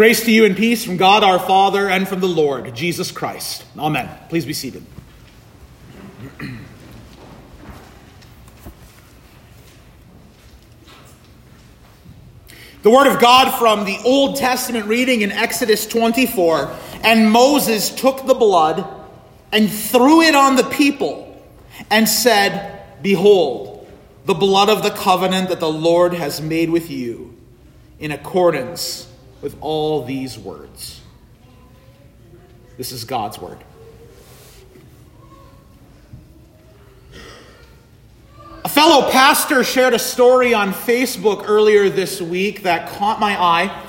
Grace to you and peace from God our Father and from the Lord Jesus Christ. Amen. Please be seated. The Word of God from the Old Testament reading in Exodus 24 And Moses took the blood and threw it on the people and said, Behold, the blood of the covenant that the Lord has made with you in accordance with all these words. This is God's Word. A fellow pastor shared a story on Facebook earlier this week that caught my eye.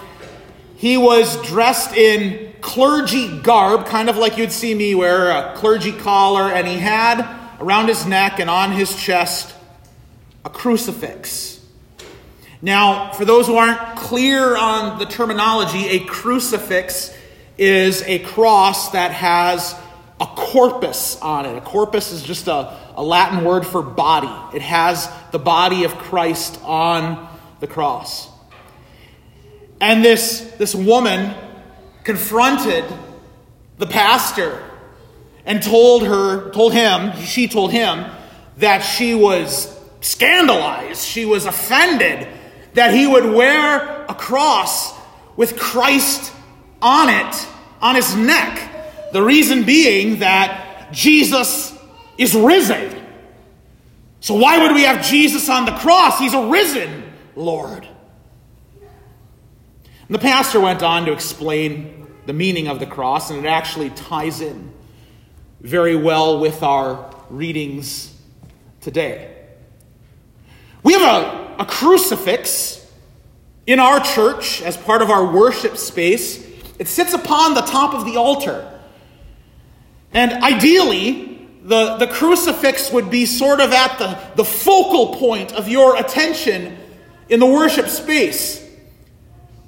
He was dressed in clergy garb, kind of like you'd see me wear a clergy collar, and he had around his neck and on his chest a crucifix. Now, for those who aren't clear on the terminology, a crucifix is a cross that has a corpus on it. A corpus is just a, a Latin word for body, it has the body of Christ on the cross. And this, this woman confronted the pastor and told her, told him, she told him that she was scandalized, she was offended that he would wear a cross with Christ on it, on his neck. The reason being that Jesus is risen. So, why would we have Jesus on the cross? He's a risen Lord. And the pastor went on to explain the meaning of the cross, and it actually ties in very well with our readings today. We have a, a crucifix in our church as part of our worship space. It sits upon the top of the altar. And ideally, the, the crucifix would be sort of at the, the focal point of your attention in the worship space.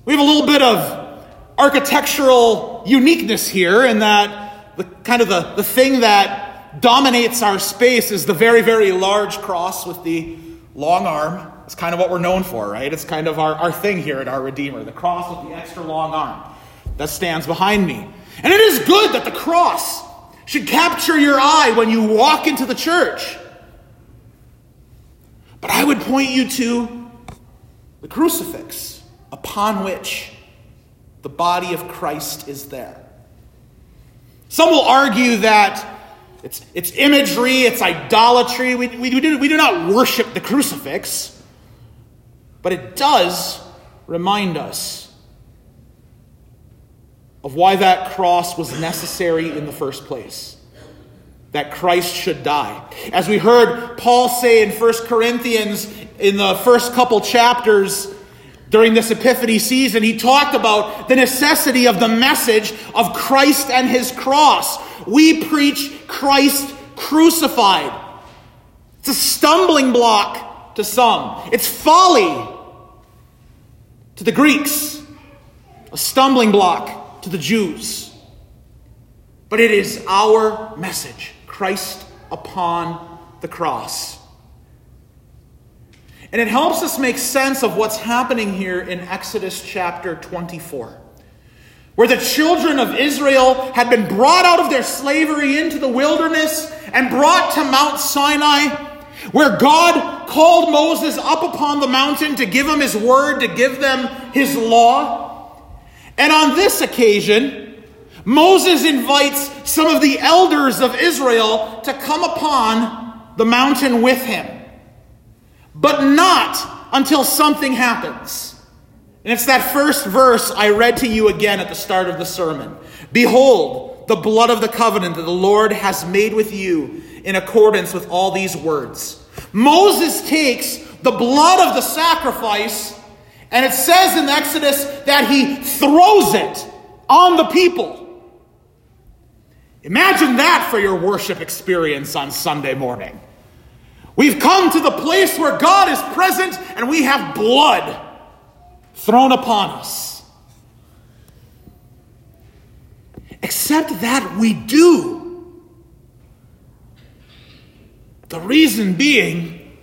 We have a little bit of architectural uniqueness here in that the kind of the, the thing that dominates our space is the very, very large cross with the long arm. It's kind of what we're known for, right? It's kind of our, our thing here at Our Redeemer the cross with the extra long arm that stands behind me. And it is good that the cross should capture your eye when you walk into the church. But I would point you to the crucifix upon which the body of Christ is there. Some will argue that it's, it's imagery, it's idolatry. We, we, we, do, we do not worship the crucifix, but it does remind us of why that cross was necessary in the first place. That Christ should die. As we heard Paul say in 1 Corinthians in the first couple chapters during this Epiphany season, he talked about the necessity of the message of Christ and his cross. We preach Christ crucified. It's a stumbling block to some, it's folly to the Greeks, a stumbling block to the Jews. But it is our message Christ upon the cross. And it helps us make sense of what's happening here in Exodus chapter 24, where the children of Israel had been brought out of their slavery into the wilderness and brought to Mount Sinai, where God called Moses up upon the mountain to give him his word, to give them his law. And on this occasion, Moses invites some of the elders of Israel to come upon the mountain with him but not until something happens. And it's that first verse I read to you again at the start of the sermon. Behold, the blood of the covenant that the Lord has made with you in accordance with all these words. Moses takes the blood of the sacrifice, and it says in Exodus that he throws it on the people. Imagine that for your worship experience on Sunday morning. We've come to the place where God is present and we have blood thrown upon us. Except that we do. The reason being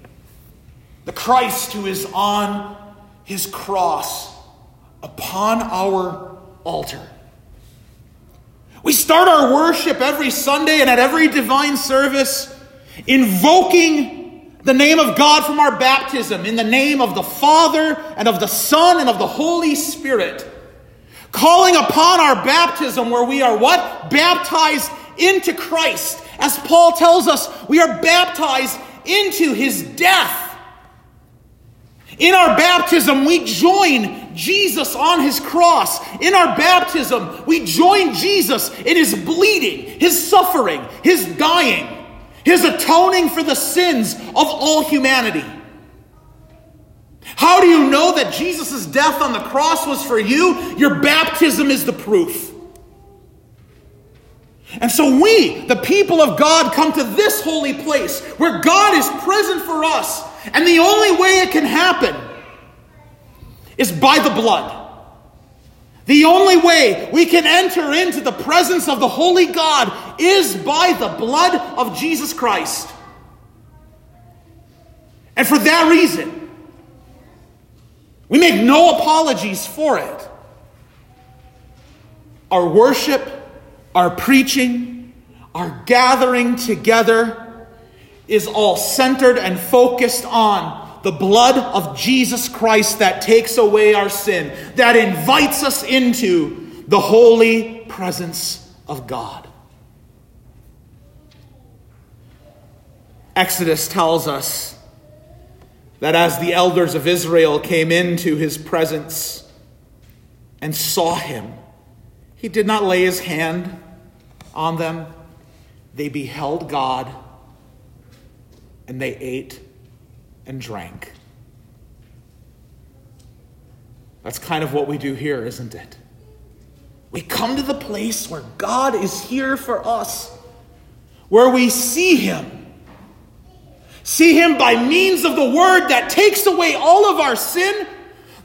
the Christ who is on his cross upon our altar. We start our worship every Sunday and at every divine service invoking the name of God from our baptism in the name of the Father and of the Son and of the Holy Spirit. Calling upon our baptism where we are what? Baptized into Christ. As Paul tells us, we are baptized into his death. In our baptism, we join Jesus on his cross. In our baptism, we join Jesus in his bleeding, his suffering, his dying, his atoning for the sins of all humanity. How do you know that Jesus' death on the cross was for you? Your baptism is the proof. And so we, the people of God, come to this holy place where God is present for us and the only way it can happen is by the blood. The only way we can enter into the presence of the Holy God is by the blood of Jesus Christ. And for that reason, we make no apologies for it. Our worship, our preaching, our gathering together is all centered and focused on the blood of Jesus Christ that takes away our sin, that invites us into the holy presence of God. Exodus tells us that as the elders of Israel came into his presence and saw him, he did not lay his hand on them. They beheld God and they ate and drank. That's kind of what we do here, isn't it? We come to the place where God is here for us, where we see Him. See Him by means of the Word that takes away all of our sin,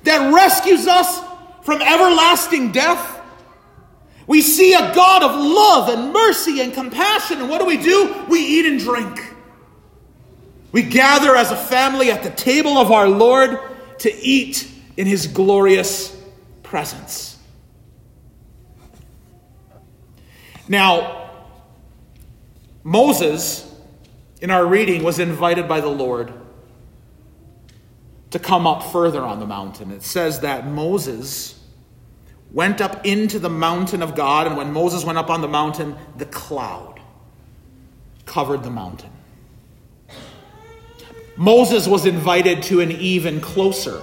that rescues us from everlasting death. We see a God of love and mercy and compassion, and what do we do? We eat and drink. We gather as a family at the table of our Lord to eat in his glorious presence. Now, Moses, in our reading, was invited by the Lord to come up further on the mountain. It says that Moses went up into the mountain of God, and when Moses went up on the mountain, the cloud covered the mountain. Moses was invited to an even closer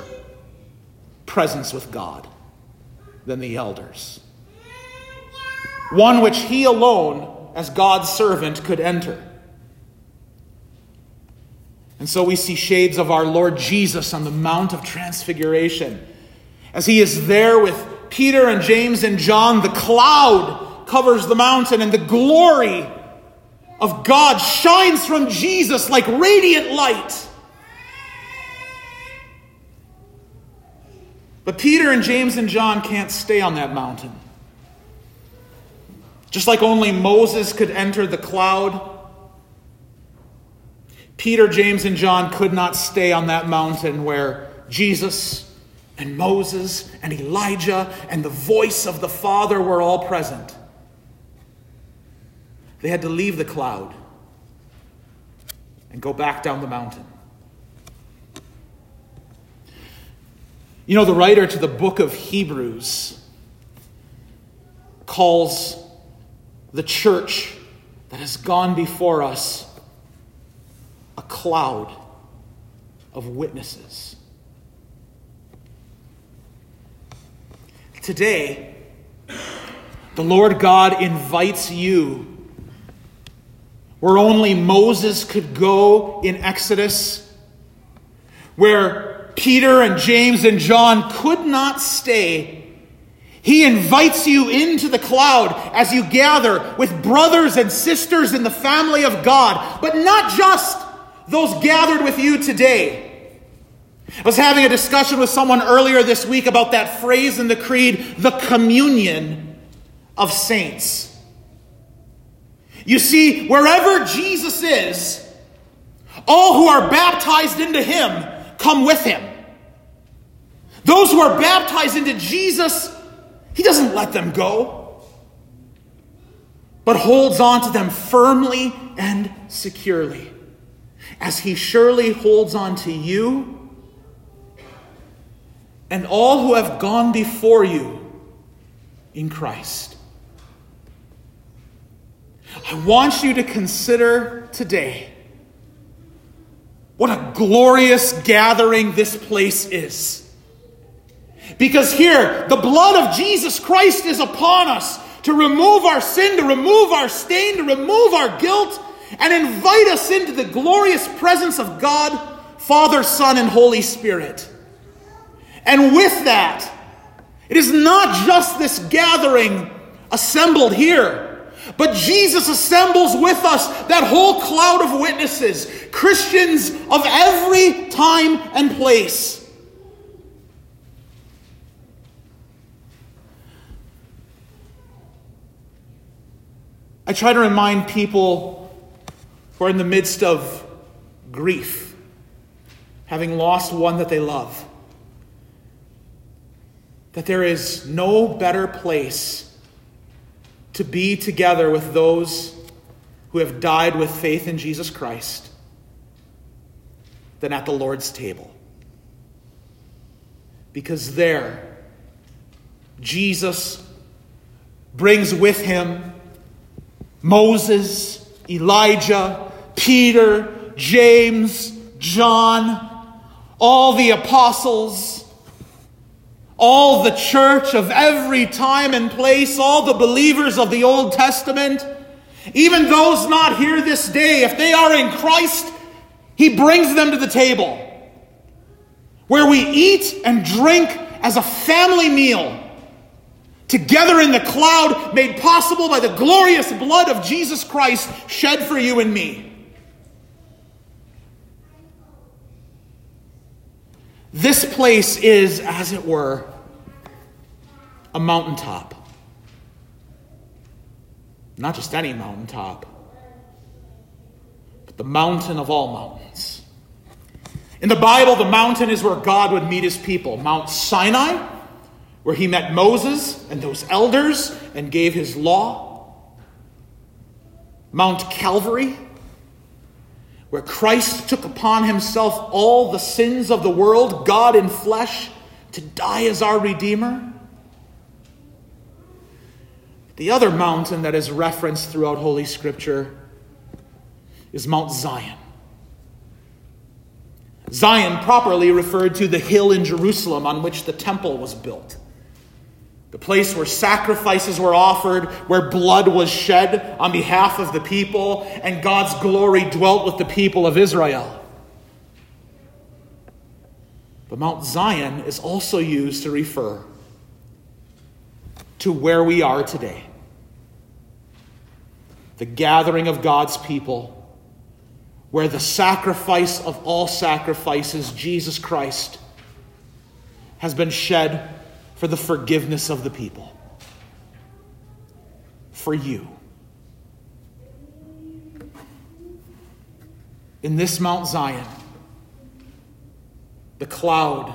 presence with God than the elders. One which he alone, as God's servant, could enter. And so we see shades of our Lord Jesus on the Mount of Transfiguration. As he is there with Peter and James and John, the cloud covers the mountain, and the glory of God shines from Jesus like radiant light. But Peter and James and John can't stay on that mountain. Just like only Moses could enter the cloud, Peter, James, and John could not stay on that mountain where Jesus and Moses and Elijah and the voice of the Father were all present. They had to leave the cloud and go back down the mountain. You know, the writer to the book of Hebrews calls the church that has gone before us a cloud of witnesses. Today, the Lord God invites you where only Moses could go in Exodus, where Peter and James and John could not stay. He invites you into the cloud as you gather with brothers and sisters in the family of God, but not just those gathered with you today. I was having a discussion with someone earlier this week about that phrase in the Creed, the communion of saints. You see, wherever Jesus is, All who are baptized into him come with him. Those who are baptized into Jesus, he doesn't let them go, but holds on to them firmly and securely, as he surely holds on to you and all who have gone before you in Christ. I want you to consider today what a glorious gathering this place is. Because here, the blood of Jesus Christ is upon us to remove our sin, to remove our stain, to remove our guilt, and invite us into the glorious presence of God, Father, Son, and Holy Spirit. And with that, it is not just this gathering assembled here. But Jesus assembles with us that whole cloud of witnesses, Christians of every time and place. I try to remind people who are in the midst of grief, having lost one that they love, that there is no better place to be together with those who have died with faith in Jesus Christ than at the Lord's table. Because there, Jesus brings with him Moses, Elijah, Peter, James, John, all the apostles all the church of every time and place, all the believers of the Old Testament, even those not here this day, if they are in Christ, He brings them to the table where we eat and drink as a family meal together in the cloud made possible by the glorious blood of Jesus Christ shed for you and me. This place is, as it were, a mountaintop. Not just any mountaintop, but the mountain of all mountains. In the Bible, the mountain is where God would meet his people. Mount Sinai, where he met Moses and those elders and gave his law. Mount Calvary, where Christ took upon himself all the sins of the world, God in flesh, to die as our Redeemer. The other mountain that is referenced throughout Holy Scripture is Mount Zion. Zion properly referred to the hill in Jerusalem on which the temple was built. The place where sacrifices were offered, where blood was shed on behalf of the people, and God's glory dwelt with the people of Israel. But Mount Zion is also used to refer to where we are today. The gathering of God's people, where the sacrifice of all sacrifices, Jesus Christ, has been shed for the forgiveness of the people. For you. In this Mount Zion, the cloud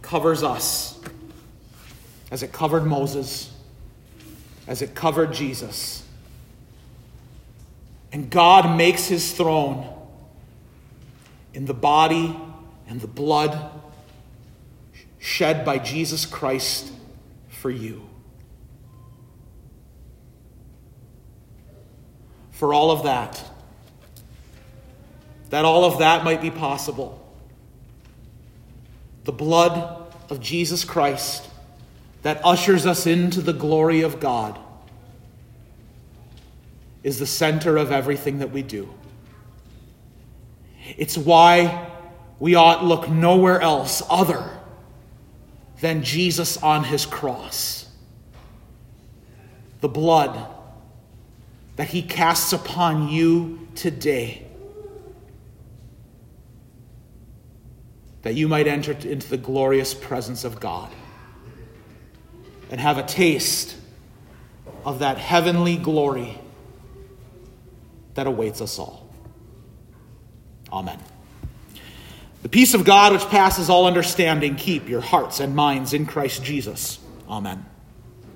covers us as it covered Moses, as it covered Jesus. And God makes his throne in the body and the blood shed by Jesus Christ for you. For all of that, that all of that might be possible, the blood of Jesus Christ that ushers us into the glory of God is the center of everything that we do. It's why we ought look nowhere else other than Jesus on his cross. The blood that he casts upon you today. That you might enter into the glorious presence of God and have a taste of that heavenly glory that awaits us all. Amen. The peace of God, which passes all understanding, keep your hearts and minds in Christ Jesus. Amen.